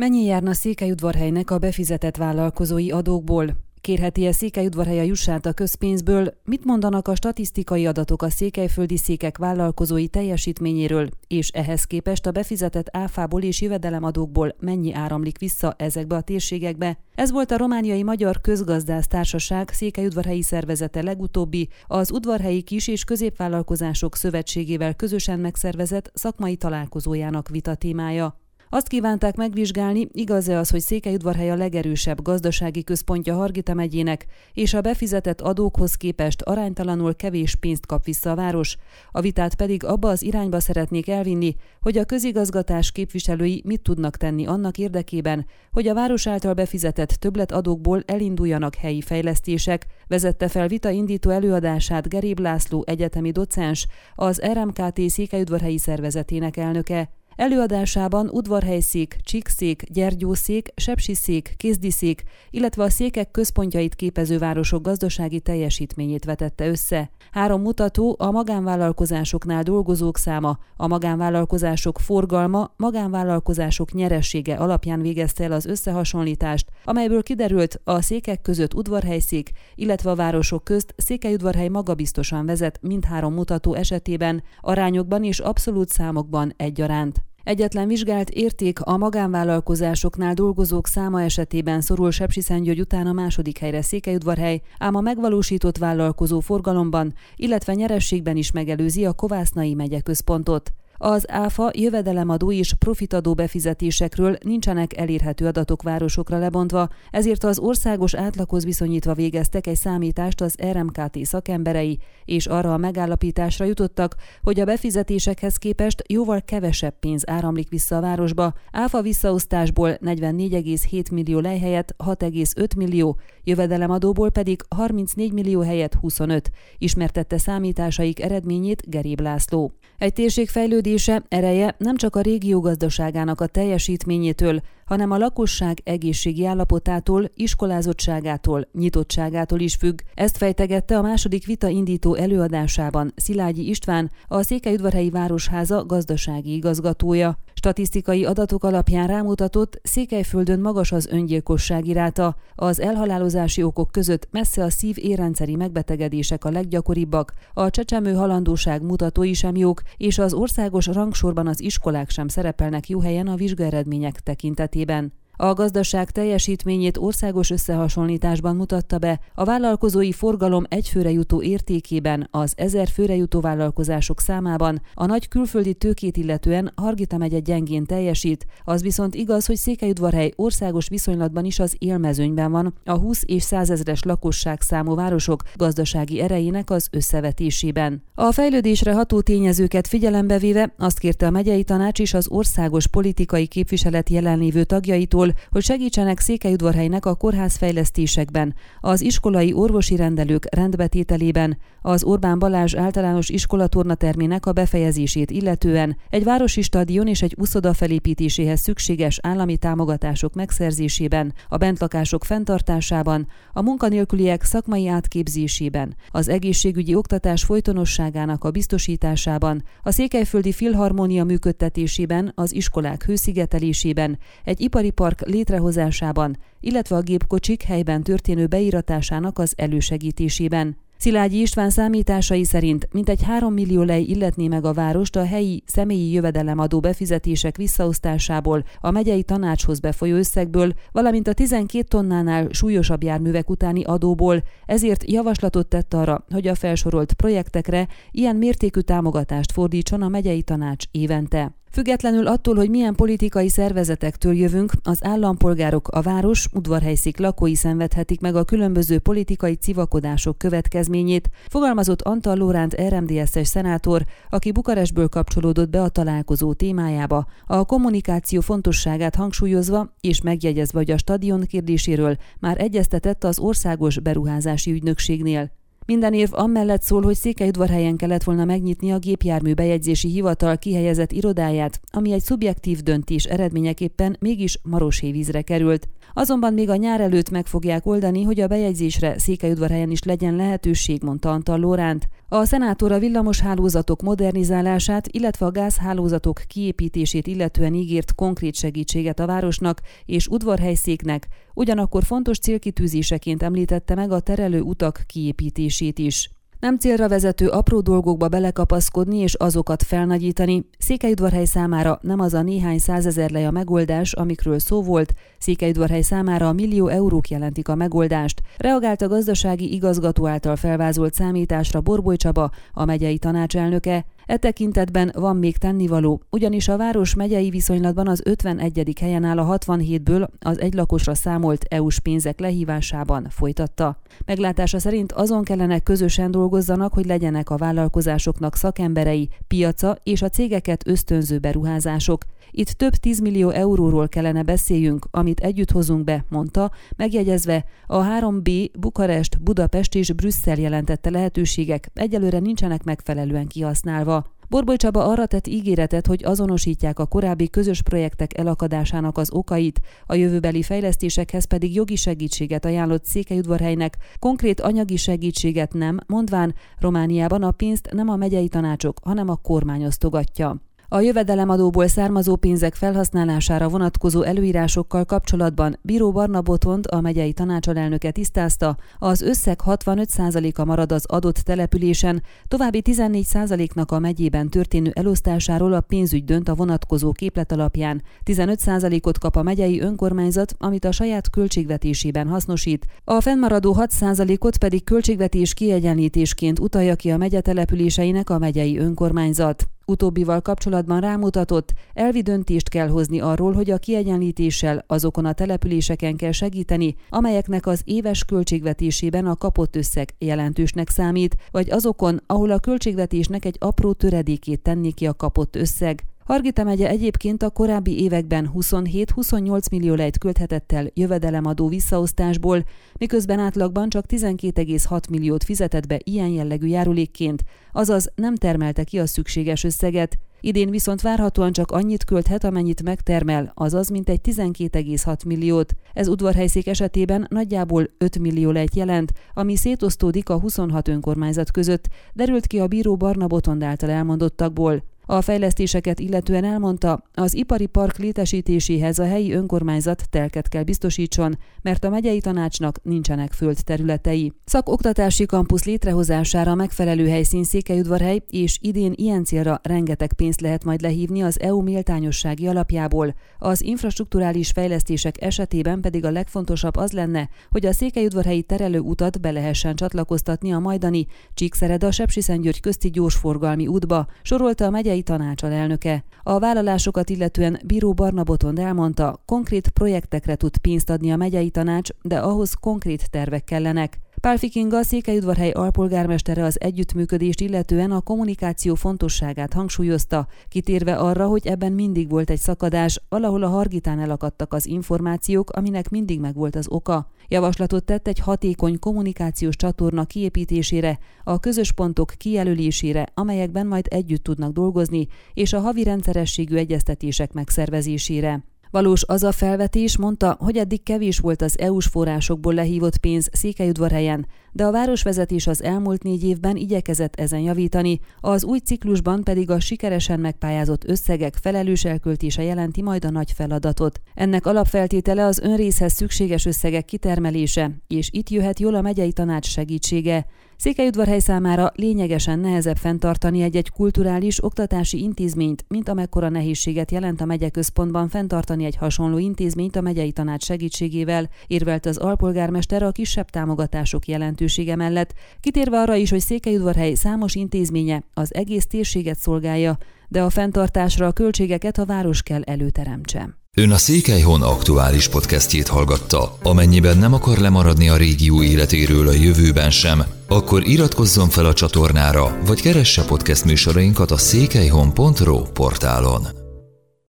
Mennyi járna Székelyudvarhelynek a befizetett vállalkozói adókból? Kérheti-e Székelyudvarhely a jussát a közpénzből? Mit mondanak a statisztikai adatok a székelyföldi székek vállalkozói teljesítményéről, és ehhez képest a befizetett áfából és jövedelemadókból mennyi áramlik vissza ezekbe a térségekbe? Ez volt a Romániai Magyar Közgazdász Társaság Székelyudvarhelyi szervezete legutóbbi, az Udvarhelyi Kis- és Középvállalkozások Szövetségével közösen megszervezett szakmai találkozójának vita témája. Azt kívánták megvizsgálni, igaz-e az, hogy Székelyudvarhely a legerősebb gazdasági központja Hargita megyének, és a befizetett adókhoz képest aránytalanul kevés pénzt kap vissza a város. A vitát pedig abba az irányba szeretnék elvinni, hogy a közigazgatás képviselői mit tudnak tenni annak érdekében, hogy a város által befizetett többlet adókból elinduljanak helyi fejlesztések, vezette fel vita indító előadását Geréb László egyetemi docens, az RMKT Székelyudvarhelyi szervezetének elnöke. Előadásában udvarhelyszék, csíkszék, gyergyószék, sepsiszék, kézdiszék, illetve a székek központjait képező városok gazdasági teljesítményét vetette össze. Három mutató a magánvállalkozásoknál dolgozók száma, a magánvállalkozások forgalma, magánvállalkozások nyeressége alapján végezte el az összehasonlítást, amelyből kiderült a székek között udvarhelyszék, illetve a városok közt székelyudvarhely magabiztosan vezet mindhárom mutató esetében, arányokban és abszolút számokban egyaránt. Egyetlen vizsgált érték a magánvállalkozásoknál dolgozók száma esetében szorul Sepsiszentgyörgy után a második helyre Székelyudvarhely, ám a megvalósított vállalkozó forgalomban, illetve nyerességben is megelőzi a Kovásznai megye központot. Az ÁFA jövedelemadó és profitadó befizetésekről nincsenek elérhető adatok városokra lebontva, ezért az országos átlaghoz viszonyítva végeztek egy számítást az RMKT szakemberei, és arra a megállapításra jutottak, hogy a befizetésekhez képest jóval kevesebb pénz áramlik vissza a városba, áfa visszaosztásból 44,7 millió lej helyett 6,5 millió, jövedelemadóból pedig 34 millió helyett 25, ismertette számításaik eredményét Geréb László. Egy térség fejlődése, ereje nem csak a régió gazdaságának a teljesítményétől, hanem a lakosság egészségi állapotától, iskolázottságától, nyitottságától is függ. Ezt fejtegette a második vita indító előadásában Szilágyi István, a Székelyudvarhelyi Városháza gazdasági igazgatója. Statisztikai adatok alapján rámutatott, Székelyföldön magas az öngyilkosság iráta. Az elhalálozási okok között messze a szív-érrendszeri megbetegedések a leggyakoribbak, a csecsemő halandóság mutatói sem jók, és az országos rangsorban az iskolák sem szerepelnek jó helyen a vizsgaeredmények tekintetében esetében a gazdaság teljesítményét országos összehasonlításban mutatta be, a vállalkozói forgalom egyfőre jutó értékében, az ezer főre jutó vállalkozások számában, a nagy külföldi tőkét illetően Hargita megye gyengén teljesít, az viszont igaz, hogy Székelyudvarhely országos viszonylatban is az élmezőnyben van, a 20 és 100 ezeres lakosság számú városok gazdasági erejének az összevetésében. A fejlődésre ható tényezőket figyelembe véve azt kérte a megyei tanács és az országos politikai képviselet jelenlévő tagjaitól, hogy segítsenek Székelyudvarhelynek a kórházfejlesztésekben, az iskolai orvosi rendelők rendbetételében, az Orbán Balázs általános iskola tornatermének a befejezését illetően, egy városi stadion és egy uszoda felépítéséhez szükséges állami támogatások megszerzésében, a bentlakások fenntartásában, a munkanélküliek szakmai átképzésében, az egészségügyi oktatás folytonosságának a biztosításában, a Székelyföldi Filharmónia működtetésében, az iskolák hőszigetelésében, egy ipari park létrehozásában, illetve a gépkocsik helyben történő beíratásának az elősegítésében. Szilágyi István számításai szerint mintegy 3 millió lej illetné meg a várost a helyi személyi jövedelemadó befizetések visszaosztásából, a megyei tanácshoz befolyó összegből, valamint a 12 tonnánál súlyosabb járművek utáni adóból, ezért javaslatot tett arra, hogy a felsorolt projektekre ilyen mértékű támogatást fordítson a megyei tanács évente. Függetlenül attól, hogy milyen politikai szervezetektől jövünk, az állampolgárok, a város, udvarhelyszék lakói szenvedhetik meg a különböző politikai civakodások következményét, fogalmazott Antal Lóránt RMDS-es szenátor, aki Bukarestből kapcsolódott be a találkozó témájába, a kommunikáció fontosságát hangsúlyozva és megjegyezve, hogy a stadion kérdéséről már egyeztetett az országos beruházási ügynökségnél. Minden év amellett szól, hogy Székelyudvarhelyen kellett volna megnyitni a gépjármű bejegyzési hivatal kihelyezett irodáját, ami egy szubjektív döntés eredményeképpen mégis Maroshévízre került. Azonban még a nyár előtt meg fogják oldani, hogy a bejegyzésre Székelyudvarhelyen is legyen lehetőség, mondta Antal Lóránt. A szenátor a villamos hálózatok modernizálását, illetve a gázhálózatok kiépítését illetően ígért konkrét segítséget a városnak és udvarhelyszéknek, ugyanakkor fontos célkitűzéseként említette meg a terelő utak kiépítését is. Nem célra vezető apró dolgokba belekapaszkodni és azokat felnagyítani. Székelyudvarhely számára nem az a néhány százezer lej a megoldás, amikről szó volt, Székelyudvarhely számára a millió eurók jelentik a megoldást. Reagált a gazdasági igazgató által felvázolt számításra Borboly Csaba, a megyei tanácselnöke. E tekintetben van még tennivaló, ugyanis a város megyei viszonylatban az 51. helyen áll a 67-ből az egylakosra számolt EU-s pénzek lehívásában folytatta. Meglátása szerint azon kellene közösen dolgozzanak, hogy legyenek a vállalkozásoknak szakemberei, piaca és a cégeket ösztönző beruházások. Itt több 10 millió euróról kellene beszéljünk, amit együtt hozunk be, mondta, megjegyezve a 3B Bukarest, Budapest és Brüsszel jelentette lehetőségek egyelőre nincsenek megfelelően kihasználva. Borboly Csaba arra tett ígéretet, hogy azonosítják a korábbi közös projektek elakadásának az okait, a jövőbeli fejlesztésekhez pedig jogi segítséget ajánlott Székelyudvarhelynek, konkrét anyagi segítséget nem, mondván Romániában a pénzt nem a megyei tanácsok, hanem a kormány osztogatja. A jövedelemadóból származó pénzek felhasználására vonatkozó előírásokkal kapcsolatban Bíró Barna Botond, a megyei tanácsalelnöke tisztázta, az összeg 65%-a marad az adott településen, további 14%-nak a megyében történő elosztásáról a pénzügy dönt a vonatkozó képlet alapján. 15%-ot kap a megyei önkormányzat, amit a saját költségvetésében hasznosít, a fennmaradó 6%-ot pedig költségvetés kiegyenlítésként utalja ki a megye településeinek a megyei önkormányzat. Utóbbival kapcsolatban rámutatott, elvi döntést kell hozni arról, hogy a kiegyenlítéssel azokon a településeken kell segíteni, amelyeknek az éves költségvetésében a kapott összeg jelentősnek számít, vagy azokon, ahol a költségvetésnek egy apró töredékét tenni ki a kapott összeg. Hargita megye egyébként a korábbi években 27-28 millió lejt költhetett el jövedelemadó visszaosztásból, miközben átlagban csak 12,6 milliót fizetett be ilyen jellegű járulékként, azaz nem termelte ki a szükséges összeget, Idén viszont várhatóan csak annyit költhet, amennyit megtermel, azaz mintegy 12,6 milliót. Ez udvarhelyszék esetében nagyjából 5 millió lejt jelent, ami szétosztódik a 26 önkormányzat között, derült ki a bíró Barna Botond által elmondottakból. A fejlesztéseket illetően elmondta, az ipari park létesítéséhez a helyi önkormányzat telket kell biztosítson, mert a megyei tanácsnak nincsenek földterületei. Szakoktatási kampusz létrehozására megfelelő helyszín Székelyudvarhely, és idén ilyen célra rengeteg pénzt lehet majd lehívni az EU méltányossági alapjából. Az infrastruktúrális fejlesztések esetében pedig a legfontosabb az lenne, hogy a Székelyudvarhelyi terelő utat be lehessen csatlakoztatni a majdani Csíkszereda Sepsiszentgyörgy közti gyorsforgalmi útba, sorolta a megyei megyei tanácsalelnöke. A vállalásokat illetően Bíró Barna Botond elmondta, konkrét projektekre tud pénzt adni a megyei tanács, de ahhoz konkrét tervek kellenek. Pálfi Kinga, Székelyudvarhely alpolgármestere az együttműködést illetően a kommunikáció fontosságát hangsúlyozta, kitérve arra, hogy ebben mindig volt egy szakadás, valahol a Hargitán elakadtak az információk, aminek mindig megvolt az oka. Javaslatot tett egy hatékony kommunikációs csatorna kiépítésére, a közös pontok kijelölésére, amelyekben majd együtt tudnak dolgozni, és a havi rendszerességű egyeztetések megszervezésére. Valós az a felvetés, mondta, hogy eddig kevés volt az EU-s forrásokból lehívott pénz Székelyudvarhelyen, de a városvezetés az elmúlt négy évben igyekezett ezen javítani, az új ciklusban pedig a sikeresen megpályázott összegek felelős elköltése jelenti majd a nagy feladatot. Ennek alapfeltétele az önrészhez szükséges összegek kitermelése, és itt jöhet jól a megyei tanács segítsége. Székelyudvarhely számára lényegesen nehezebb fenntartani egy-egy kulturális oktatási intézményt, mint amekkora nehézséget jelent a megye központban fenntartani egy hasonló intézményt a megyei tanács segítségével, érvelt az alpolgármester a kisebb támogatások jelentősége mellett, kitérve arra is, hogy Székelyudvarhely számos intézménye az egész térséget szolgálja, de a fenntartásra a költségeket a város kell előteremtse. Ön a Székelyhon aktuális podcastjét hallgatta. Amennyiben nem akar lemaradni a régió életéről a jövőben sem, akkor iratkozzon fel a csatornára, vagy keresse podcast műsorainkat a székelyhon.pro portálon.